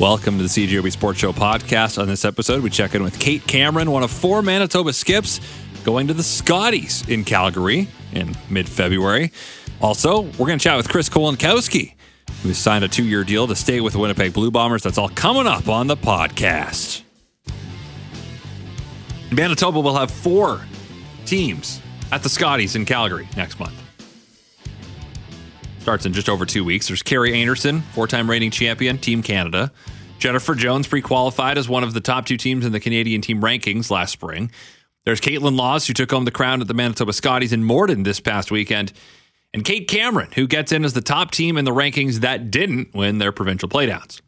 Welcome to the CJOB Sports Show podcast. On this episode, we check in with Kate Cameron, one of four Manitoba skips going to the Scotties in Calgary in mid February. Also, we're going to chat with Chris Kolankowski, who signed a two year deal to stay with the Winnipeg Blue Bombers. That's all coming up on the podcast. Manitoba will have four teams at the Scotties in Calgary next month. Starts in just over two weeks. There's Kerri Einarson, four time reigning champion, Team Canada. Jennifer Jones pre qualified as one of the top two teams in the Canadian team rankings last spring. There's Kaitlyn Lawes, who took home the crown at the Manitoba Scotties in Morden this past weekend. And Kate Cameron, who gets in as the top team in the rankings that didn't win their provincial playdowns.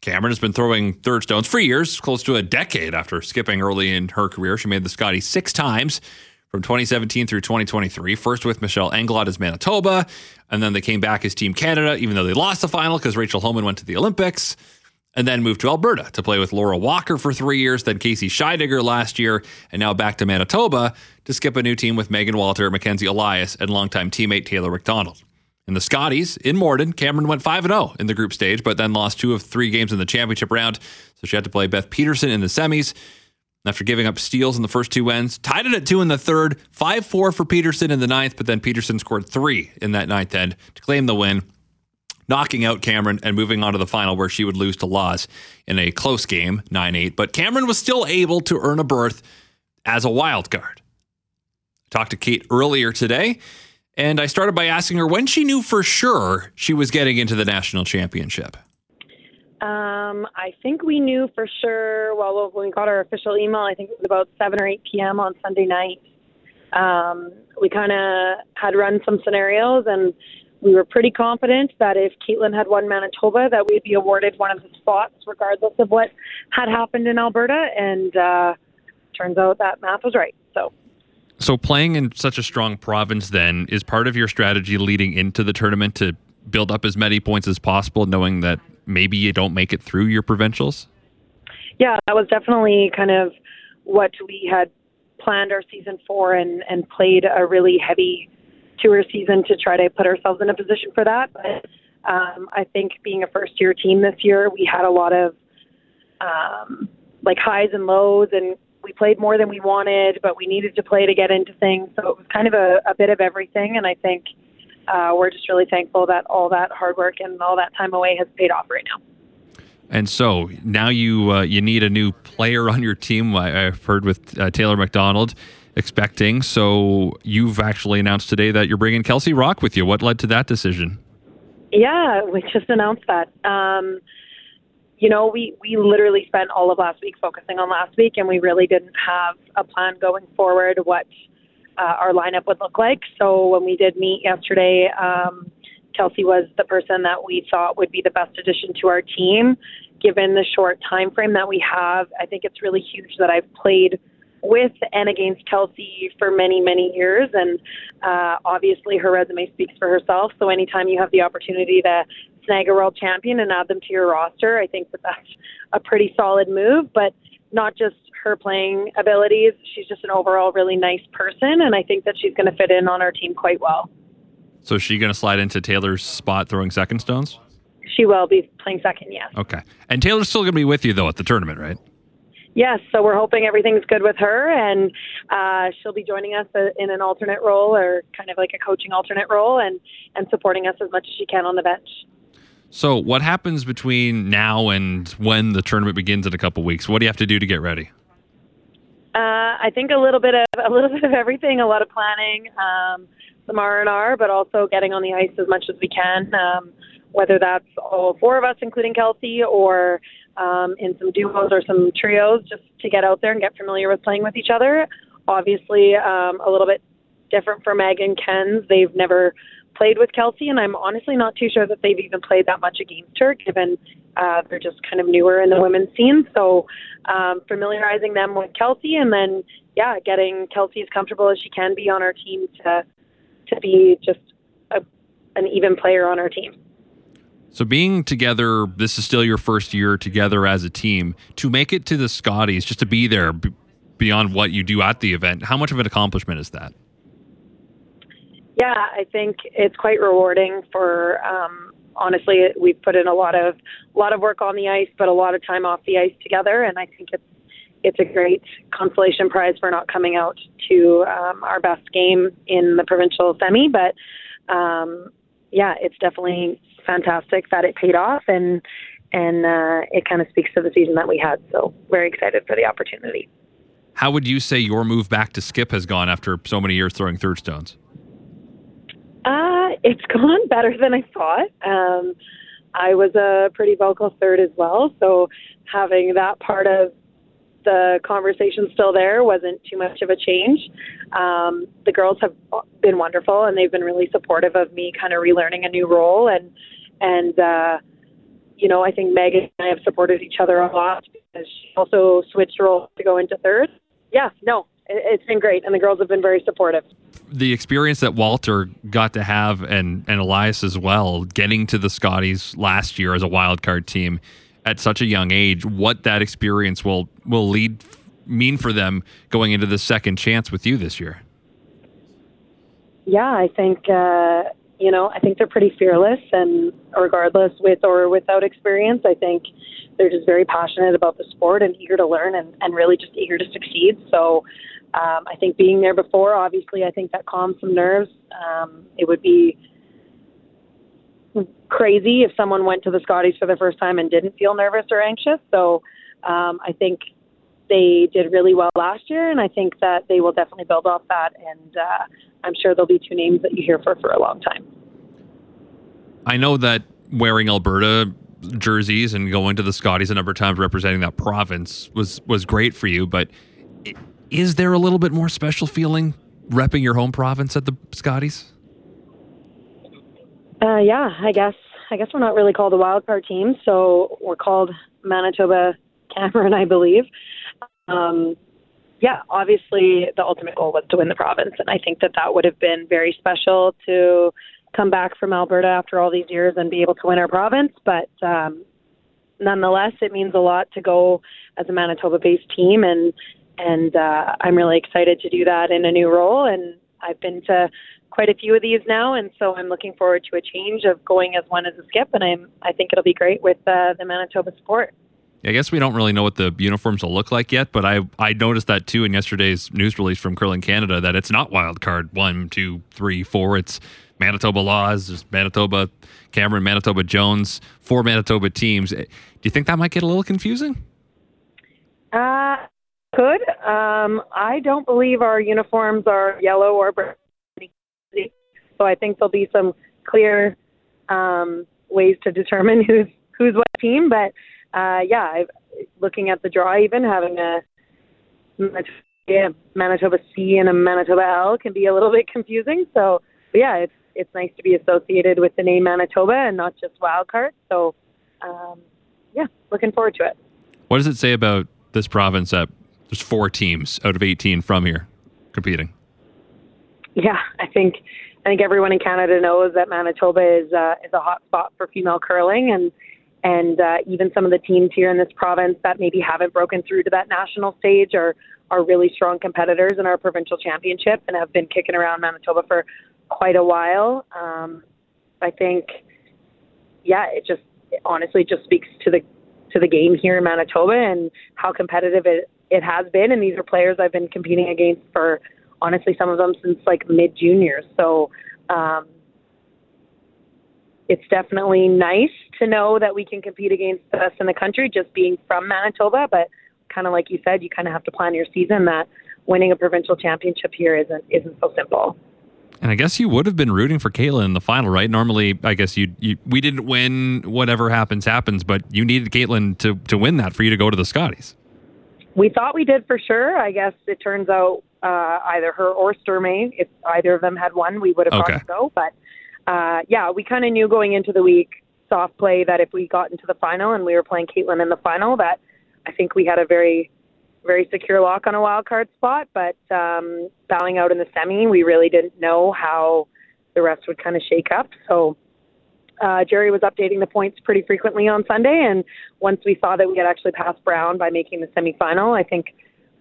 Cameron has been throwing third stones for years, close to a decade after skipping early in her career. She made the Scotties six times from 2017 through 2023. First with Michelle Englot as Manitoba, and then they came back as Team Canada, even though they lost the final because Rachel Homan went to the Olympics and then moved to Alberta to play with Laura Walker for three years, then Casey Scheidegger last year, and now back to Manitoba to skip a new team with Meghan Walter, Mackenzie Elias, and longtime teammate Taylor McDonald. In the Scotties in Morden, Cameron went 5 0 in the group stage, but then lost two of three games in the championship round. So she had to play Beth Peterson in the semis. After giving up steals in the first two ends, tied it at two in the third, 5 4 for Peterson in the ninth, but then Peterson scored three in that ninth end to claim the win knocking out Cameron and moving on to the final where she would lose to Lawes in a close game, 9 8. But Cameron was still able to earn a berth as a wild card. I talked to Kate earlier today, and I started by asking her when she knew for sure she was getting into the national championship. Um, I think we knew for sure. Well, when we got our official email, I think it was about 7 or 8 p.m. on Sunday night. Um, we kind of had run some scenarios and we were pretty confident that if Kaitlyn had won Manitoba, that we'd be awarded one of the spots, regardless of what had happened in Alberta. And uh, turns out that math was right. So. So playing in such a strong province then is part of your strategy leading into the tournament to build up as many points as possible, knowing that maybe you don't make it through your provincials? Yeah, that was definitely kind of what we had planned our season for and, and played a really heavy tour season to try to put ourselves in a position for that. But um, I think being a first year team this year, we had a lot of um, like highs and lows, and we played more than we wanted, but we needed to play to get into things. So it was kind of a, a bit of everything, and I think uh, we're just really thankful that all that hard work and all that time away has paid off right now. And so now you uh, you need a new player on your team. I, have heard with uh, Taylor McDonald expecting. So you've actually announced today that you're bringing Kelsey Rocque with you. What led to that decision? Yeah, we just announced that. Um, you know, we, we literally spent all of last week focusing on last week, and we really didn't have a plan going forward what uh, our lineup would look like. So when we did meet yesterday, um, Kelsey was the person that we thought would be the best addition to our team. Given the short time frame that we have, I think it's really huge that I've played – with and against Kelsey for many, many years. And uh, obviously, her resume speaks for herself. So, anytime you have the opportunity to snag a world champion and add them to your roster, I think that that's a pretty solid move. But not just her playing abilities, she's just an overall really nice person. And I think that she's going to fit in on our team quite well. So, is she going to slide into Taylor's spot throwing second stones? She will be playing second, yes. Okay. And Taylor's still going to be with you, though, at the tournament, right? Yes, so we're hoping everything's good with her, and uh, she'll be joining us uh, in an alternate role, or kind of like a coaching alternate role, and and supporting us as much as she can on the bench. So, what happens between now and when the tournament begins in a couple weeks? What do you have to do to get ready? Uh, I think a little bit of a little bit of everything, a lot of planning, um, some R and R, but also getting on the ice as much as we can. Um, whether that's all four of us, including Kelsey, or um, in some duos or some trios just to get out there and get familiar with playing with each other. Obviously, um, a little bit different for Meg and Ken's. They've never played with Kelsey, and I'm honestly not too sure that they've even played that much against her, given uh, they're just kind of newer in the women's scene. So, um, familiarizing them with Kelsey, and then yeah, getting Kelsey as comfortable as she can be on our team to to be just a, an even player on our team. So being together, this is still your first year together as a team. To make it to the Scotties, just to be there b- beyond what you do at the event, how much of an accomplishment is that? Yeah, I think it's quite rewarding for um, honestly, we've put in a lot of a lot of work on the ice, but a lot of time off the ice together, and I think it's it's a great consolation prize for not coming out to um, our best game in the provincial semi. But um, yeah, it's definitely fantastic that it paid off, and and uh, it kind of speaks to the season that we had. So very excited for the opportunity. How would you say your move back to skip has gone after so many years throwing third stones? Uh, it's gone better than I thought. Um, I was a pretty vocal third as well, so having that part of the conversation still there wasn't too much of a change. Um, the girls have been wonderful, and they've been really supportive of me kind of relearning a new role. And and uh, you know, I think Meghan and I have supported each other a lot because she also switched roles to go into third. Yeah, no, it's been great, and the girls have been very supportive. The experience that Walter got to have, and and Elias as well, getting to the Scotties last year as a wild card team at such a young age, what that experience will will lead mean for them going into the second chance with you this year. Yeah, I think uh, you know I think they're pretty fearless, and regardless with or without experience, I think they're just very passionate about the sport and eager to learn and, and really just eager to succeed. So um, I think being there before, obviously, I think that calms some nerves. Um, it would be crazy if someone went to the Scotties for the first time and didn't feel nervous or anxious. So um, I think they did really well last year, and I think that they will definitely build off that. And uh, I'm sure there'll be two names that you hear for for a long time. I know that wearing Alberta jerseys and going to the Scotties a number of times representing that province was was great for you, but is there a little bit more special feeling repping your home province at the Scotties? Uh, yeah, I guess. I guess we're not really called a wild card team, so we're called Manitoba Cameron, I believe. Um, yeah, obviously the ultimate goal was to win the province, and I think that that would have been very special to come back from Alberta after all these years and be able to win our province. But um, nonetheless, it means a lot to go as a Manitoba-based team, and and uh, I'm really excited to do that in a new role. And I've been to quite a few of these now, and so I'm looking forward to a change of going as one as a skip, and I'm I think it'll be great with uh, the Manitoba sport. I guess we don't really know what the uniforms will look like yet, but I I noticed that too in yesterday's news release from Curling Canada that it's not wild card one, two, three, four. It's Manitoba Lawes, there's Manitoba Cameron, Manitoba Jones, four Manitoba teams. Eh, do you think that might get a little confusing? Uh, could. Um, I don't believe our uniforms are yellow or brown. So I think there'll be some clear um, ways to determine who's who's what team. But uh, yeah, I've, looking at the draw, even having a yeah, Manitoba C and a Manitoba L can be a little bit confusing. So yeah, it's it's nice to be associated with the name Manitoba and not just wildcard. So um, yeah, looking forward to it. What does it say about this province that there's four teams out of 18 from here competing? Yeah, I think I think everyone in Canada knows that Manitoba is uh, is a hot spot for female curling, and and uh, even some of the teams here in this province that maybe haven't broken through to that national stage are are really strong competitors in our provincial championship and have been kicking around Manitoba for quite a while. Um, I think, yeah, it just it honestly just speaks to the to the game here in Manitoba and how competitive it it has been. And these are players I've been competing against for honestly, some of them since like mid juniors. So um, it's definitely nice to know that we can compete against the best in the country just being from Manitoba. But kind of like you said, you kind of have to plan your season that winning a provincial championship here isn't isn't so simple. And I guess you would have been rooting for Kaitlyn in the final, right? Normally, I guess you, you we didn't win. Whatever happens, happens. But you needed Kaitlyn to to win that for you to go to the Scotties. We thought we did for sure. I guess it turns out uh, either her or Sturmay. If either of them had won, we would have okay. got to go. But uh, yeah, we kind of knew going into the week, soft play, that if we got into the final and we were playing Kaitlyn in the final, that I think we had a very, very secure lock on a wild card spot. But um, bowing out in the semi, we really didn't know how the rest would kind of shake up. So uh, Jerry was updating the points pretty frequently on Sunday, and once we saw that we had actually passed Brown by making the semifinal, I think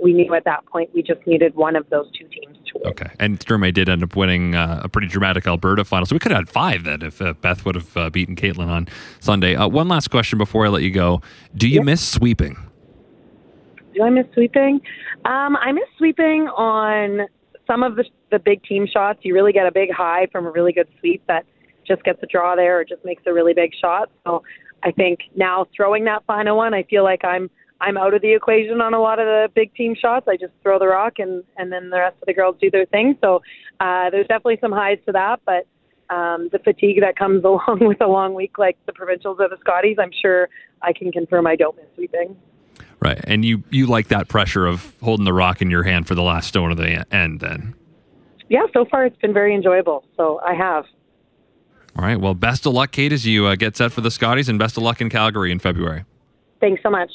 we knew at that point we just needed one of those two teams. Okay, and Sturmay did end up winning uh, a pretty dramatic Alberta final, so we could have had five then if uh, Beth would have uh, beaten Kaitlyn on Sunday. Uh, one last question before I let you go: Do you yep. miss sweeping? Do I miss sweeping? Um, I miss sweeping on some of the the big team shots. You really get a big high from a really good sweep that just gets a draw there or just makes a really big shot. So I think now throwing that final one, I feel like I'm I'm out of the equation on a lot of the big team shots. I just throw the rock and and then the rest of the girls do their thing. So uh, there's definitely some highs to that, but um, the fatigue that comes along with a long week like the provincials or the Scotties, I'm sure I can confirm I don't miss sweeping. Right, and you you like that pressure of holding the rock in your hand for the last stone of the end, then? Yeah, so far it's been very enjoyable. So I have. All right. Well, best of luck, Kate, as you uh, get set for the Scotties, and best of luck in Calgary in February. Thanks so much.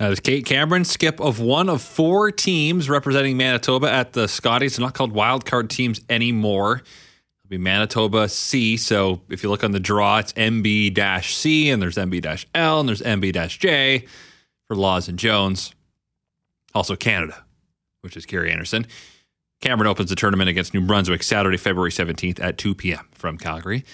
Uh, is Kate Cameron, skip of one of four teams representing Manitoba at the Scotties. They're not called wildcard teams anymore. It'll be Manitoba C. So if you look on the draw, it's MB C, and there's MB L, and there's MB J for Lawes and Jones. Also Canada, which is Kerri Einarson. Cameron opens the tournament against New Brunswick Saturday, February 17th at 2 p.m. from Calgary.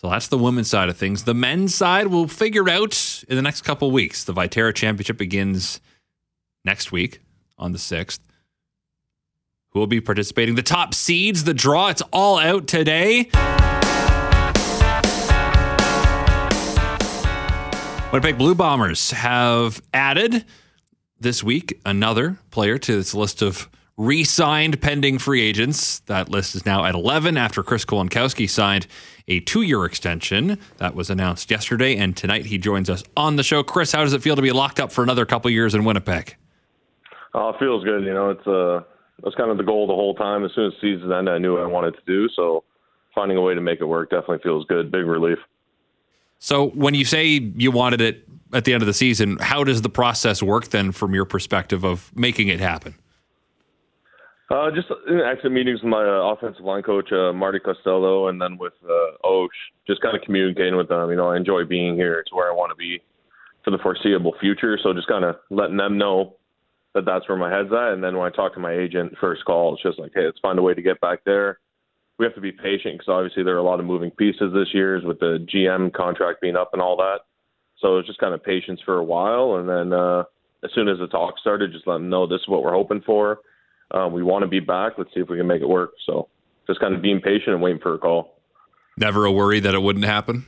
So that's the women's side of things. The men's side we'll figure out in the next couple weeks. The Viterra Championship begins next week on the 6th. Who will be participating? The top seeds, the draw, it's all out today. Winnipeg Blue Bombers have added this week another player to this list of re signed pending free agents. That list is now at 11 after Chris Kolankowski signed a two year extension. That was announced yesterday, and tonight he joins us on the show. Chris, how does it feel to be locked up for another couple years in Winnipeg? Oh, it feels good. You know, it's uh, that's kind of the goal the whole time. As soon as the season ended, I knew what I wanted to do. So finding a way to make it work definitely feels good. Big relief. So when you say you wanted it at the end of the season, how does the process work then from your perspective of making it happen? Uh, just in exit meetings with my uh, offensive line coach, uh, Marty Costello, and then with uh, Osh, just kind of communicating with them. You know, I enjoy being here. It's where I want to be for the foreseeable future. So just kind of letting them know that that's where my head's at. And then when I talk to my agent, first call, it's just like, hey, let's find a way to get back there. We have to be patient because obviously there are a lot of moving pieces this year with the GM contract being up and all that. So it's just kind of patience for a while. And then uh, as soon as the talk started, just let them know this is what we're hoping for um, we want to be back. Let's see if we can make it work. So just kind of being patient and waiting for a call. Never a worry that it wouldn't happen.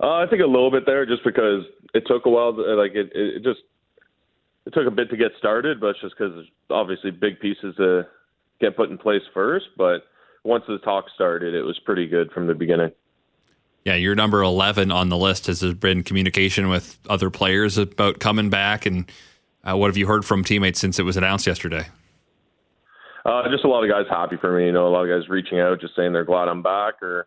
Uh, I think a little bit there, just because it took a while. To, like it, it just it took a bit to get started, but it's just because obviously big pieces to get put in place first. But once the talk started, it was pretty good from the beginning. Yeah, you're number 11 on the list. Has there been communication with other players about coming back and uh, what have you heard from teammates since it was announced yesterday? Uh, just a lot of guys happy for me. You know, a lot of guys reaching out, just saying they're glad I'm back, or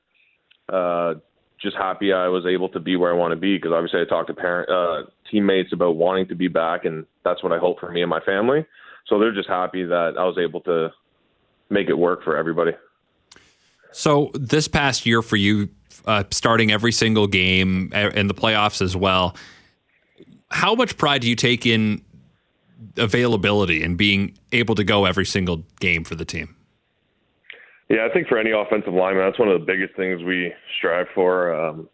uh, just happy I was able to be where I want to be. Because obviously, I talked to parent uh, teammates about wanting to be back, and that's what I hope for me and my family. So they're just happy that I was able to make it work for everybody. So this past year for you, uh, starting every single game in the playoffs as well, how much pride do you take in availability and being able to go every single game for the team? Yeah, I think for any offensive lineman, that's one of the biggest things we strive for. Um,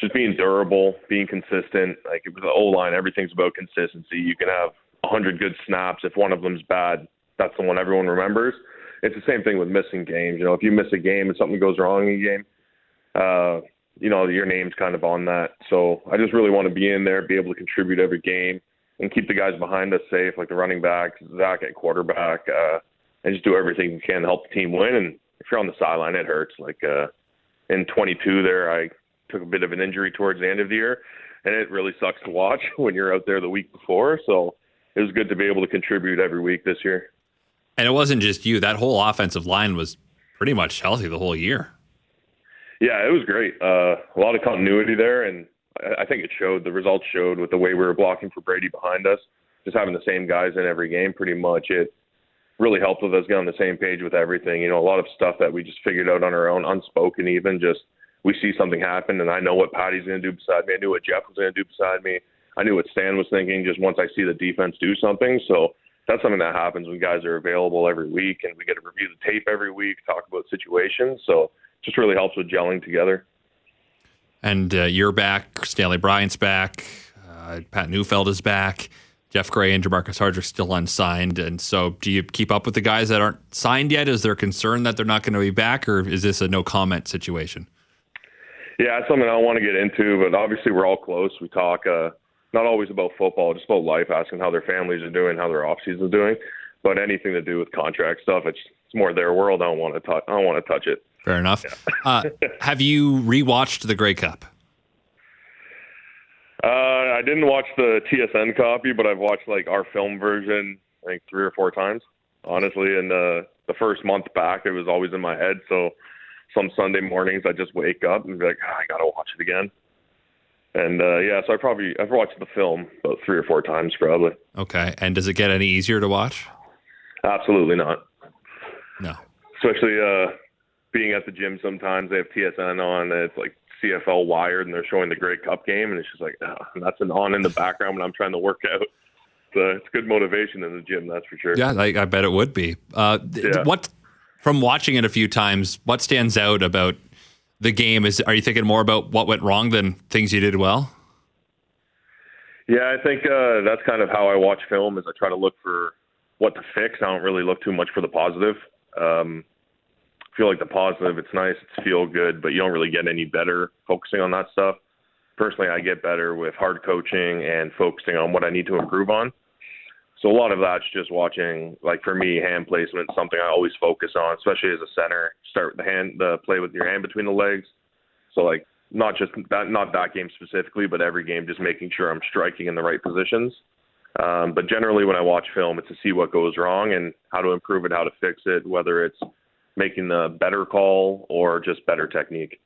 just being durable, being consistent. Like with the O line, everything's about consistency. You can have 100 good snaps. If one of them's bad, that's the one everyone remembers. It's the same thing with missing games. You know, if you miss a game and something goes wrong in a game, uh, you know, your name's kind of on that. So I just really want to be in there, be able to contribute every game, and keep the guys behind us safe, like the running back, Zach at quarterback, uh, and just do everything you can to help the team win. And if you're on the sideline, it hurts. Like uh, in 22, there I took a bit of an injury towards the end of the year, and it really sucks to watch when you're out there the week before. So it was good to be able to contribute every week this year. And it wasn't just you; that whole offensive line was pretty much healthy the whole year. Yeah, it was great. Uh, a lot of continuity there, and I think it showed. The results showed with the way we were blocking for Brady behind us, just having the same guys in every game. Pretty much, it really helped with us get on the same page with everything. You know, a lot of stuff that we just figured out on our own, unspoken even. Just we see something happen, and I know what Patty's going to do beside me. I knew what Jeff was going to do beside me. I knew what Stan was thinking. Just once I see the defense do something, so that's something that happens when guys are available every week and we get to review the tape every week, talk about situations. So it just really helps with gelling together. And uh, you're back. Stanley Bryant's back. Uh, Pat Neufeld is back. Jeff Gray and Jermarcus Hardrick are still unsigned. And so, do you keep up with the guys that aren't signed yet? Is there concern that they're not going to be back, or is this a no comment situation? Yeah, it's something I don't want to get into, but obviously we're all close. We talk uh, not always about football, just about life, asking how their families are doing, how their off is doing. But anything to do with contract stuff, it's, it's more their world. I don't want to touch. I don't want to touch it. Fair enough. Yeah. uh, have you rewatched the Grey Cup? Uh, I didn't watch the TSN copy, but I've watched like our film version, I think three or four times, honestly. And uh, the first month back, it was always in my head. So some Sunday mornings, I just wake up and be like, oh, I gotta watch it again. And uh, yeah, so I probably I've watched the film about three or four times probably. Okay, and does it get any easier to watch? Absolutely not. No. Especially uh, being at the gym sometimes, they have TSN on. And it's like CFL Wired, and they're showing the Grey Cup game, and it's just like oh, that's an on in the background when I'm trying to work out. So it's good motivation in the gym, that's for sure. Yeah, I, I bet it would be. Uh, yeah. What from watching it a few times, what stands out about the game? Is are you thinking more about what went wrong than things you did well? Yeah, I think uh, that's kind of how I watch film. Is I try to look for what to fix. I don't really look too much for the positive. Um, feel like the positive, it's nice, it's feel good, but you don't really get any better focusing on that stuff. Personally, I get better with hard coaching and focusing on what I need to improve on. So a lot of that's just watching, like for me, hand placement, is something I always focus on, especially as a center. Start with the hand, the play with your hand between the legs. So like not just that, not that game specifically, but every game, just making sure I'm striking in the right positions. Um, but generally, when I watch film, it's to see what goes wrong and how to improve it, how to fix it, whether it's making the better call or just better technique.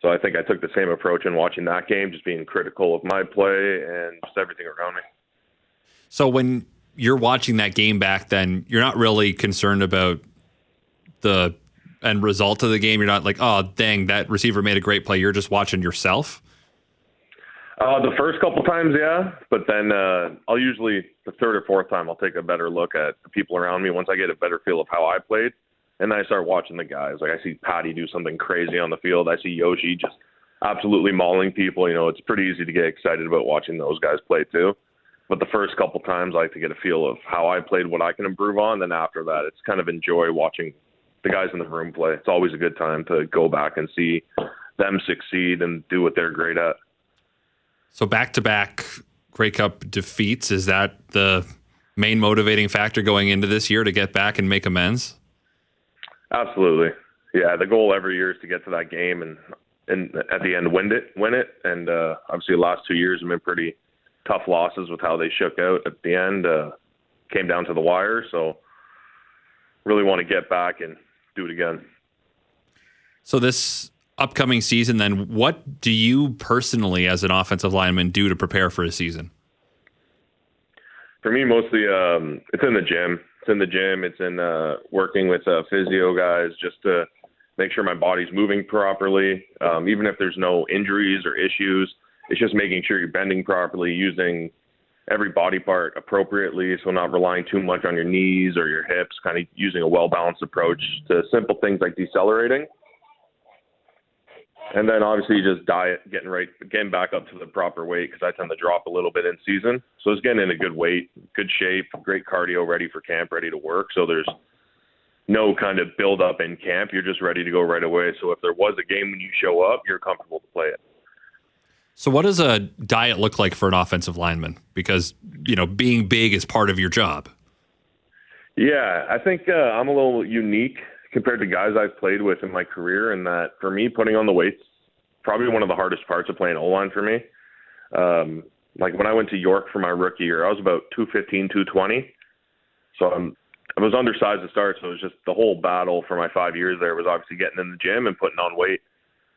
So I think I took the same approach in watching that game, just being critical of my play and just everything around me. So when you're watching that game back, then you're not really concerned about the end result of the game. You're not like, oh, dang, that receiver made a great play. You're just watching yourself. Uh, the first couple times, yeah, but then uh, I'll usually the third or fourth time I'll take a better look at the people around me once I get a better feel of how I played, and then I start watching the guys. Like I see Patty do something crazy on the field. I see Yoshi just absolutely mauling people. You know, it's pretty easy to get excited about watching those guys play too. But the first couple times, I like to get a feel of how I played, what I can improve on. Then after that, it's kind of enjoy watching the guys in the room play. It's always a good time to go back and see them succeed and do what they're great at. So back to back Grey Cup defeats is that the main motivating factor going into this year to get back and make amends? Absolutely. Yeah, the goal every year is to get to that game and and at the end win it, win it. And uh, obviously, the last two years have been pretty tough losses with how they shook out at the end. Uh, came down to the wire, so really want to get back and do it again. So this upcoming season, then, what do you personally, as an offensive lineman, do to prepare for a season? For me, mostly um, it's in the gym. It's in the gym. It's in uh, working with uh, physio guys just to make sure my body's moving properly. Um, even if there's no injuries or issues, it's just making sure you're bending properly, using every body part appropriately, so not relying too much on your knees or your hips, kind of using a well balanced approach to simple things like decelerating. And then obviously just diet, getting right, getting back up to the proper weight because I tend to drop a little bit in season. So it's getting in a good weight, good shape, great cardio, ready for camp, ready to work. So there's no kind of build up in camp. You're just ready to go right away. So if there was a game when you show up, you're comfortable to play it. So, what does a diet look like for an offensive lineman? Because you know, being big is part of your job. Yeah, I think uh, I'm a little unique compared to guys I've played with in my career, in that for me, putting on the weights probably one of the hardest parts of playing O line for me. Um, like when I went to York for my rookie year, I was about 215, 220. So I'm I was undersized to start, so it was just the whole battle for my five years there was obviously getting in the gym and putting on weight.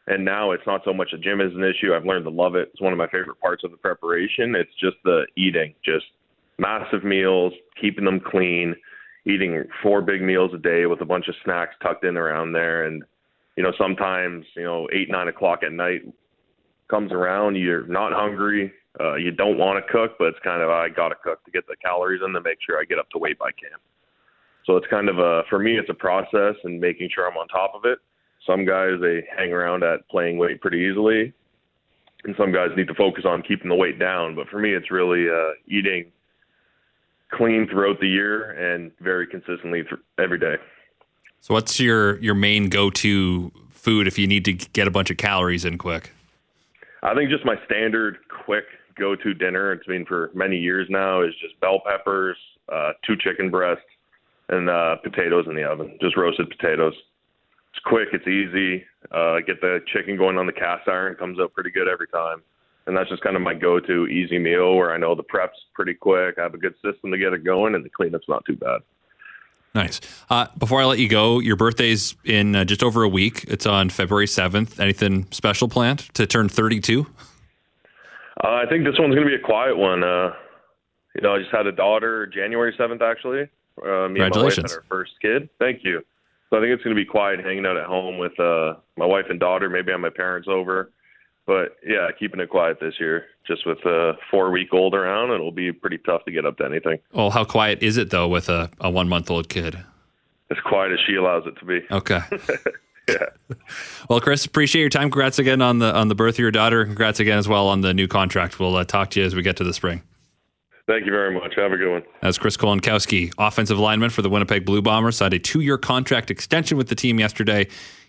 And now it's not so much a gym is an issue. I've learned to love it. It's one of my favorite parts of the preparation. It's just the eating, just massive meals, keeping them clean, eating four big meals a day with a bunch of snacks tucked in around there. And, you know, sometimes, you know, eight, nine o'clock at night comes around, you're not hungry, Uh, you don't want to cook, but it's kind of I got to cook to get the calories in to make sure I get up to weight by camp. So it's kind of a for me it's a process and making sure I'm on top of it. Some guys they hang around at playing weight pretty easily, and some guys need to focus on keeping the weight down. But for me, it's really uh, eating clean throughout the year and very consistently every day. So, what's your your main go to food if you need to get a bunch of calories in quick? I think just my standard quick go to dinner. It's been for many years now. Is just bell peppers, uh, two chicken breasts, and uh, potatoes in the oven. Just roasted potatoes. It's quick. It's easy. Uh, get the chicken going on the cast iron. Comes out pretty good every time. And that's just kind of my go-to easy meal where I know the prep's pretty quick. I have a good system to get it going, and the cleanup's not too bad. Nice. Uh, before I let you go, your birthday's in uh, just over a week. It's on February 7th. Anything special planned to turn 32? Uh, I think this one's going to be a quiet one. Uh, you know, I just had a daughter January 7th, actually. Uh, me and my wife had our first kid. Thank you. So I think it's going to be quiet, hanging out at home with uh, my wife and daughter. Maybe have my parents over. But yeah, keeping it quiet this year. Just with a four week old around, it'll be pretty tough to get up to anything. Well, how quiet is it though with a, a one month old kid? As quiet as she allows it to be. Okay. yeah. Well, Chris, appreciate your time. Congrats again on the on the birth of your daughter. Congrats again as well on the new contract. We'll uh, talk to you as we get to the spring. Thank you very much. Have a good one. That's Chris Kolankowski, offensive lineman for the Winnipeg Blue Bombers, signed a two-year contract extension with the team yesterday.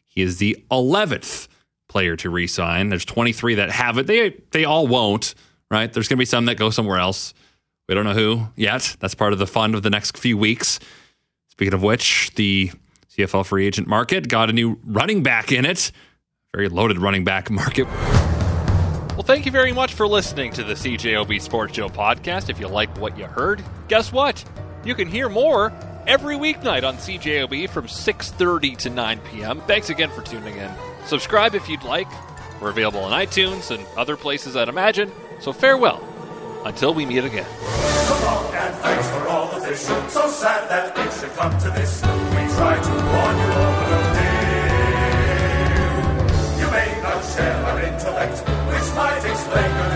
He is the 11th player to re-sign. There's 23 that have it. They they all won't, right? There's going to be some that go somewhere else. We don't know who yet. That's part of the fun of the next few weeks. Speaking of which, the CFL free agent market got a new running back in it. Very loaded running back market. Well, thank you very much for listening to the CJOB Sports Show podcast. If you like what you heard, guess what? You can hear more every weeknight on CJOB from 6:30 to 9 p.m. Thanks again for tuning in. Subscribe if you'd like. We're available on iTunes and other places, I'd imagine. So farewell until we meet again. And thanks for all the fish. So sad that it should come to this. We try to warn you. You may not share our intellect, which might explain your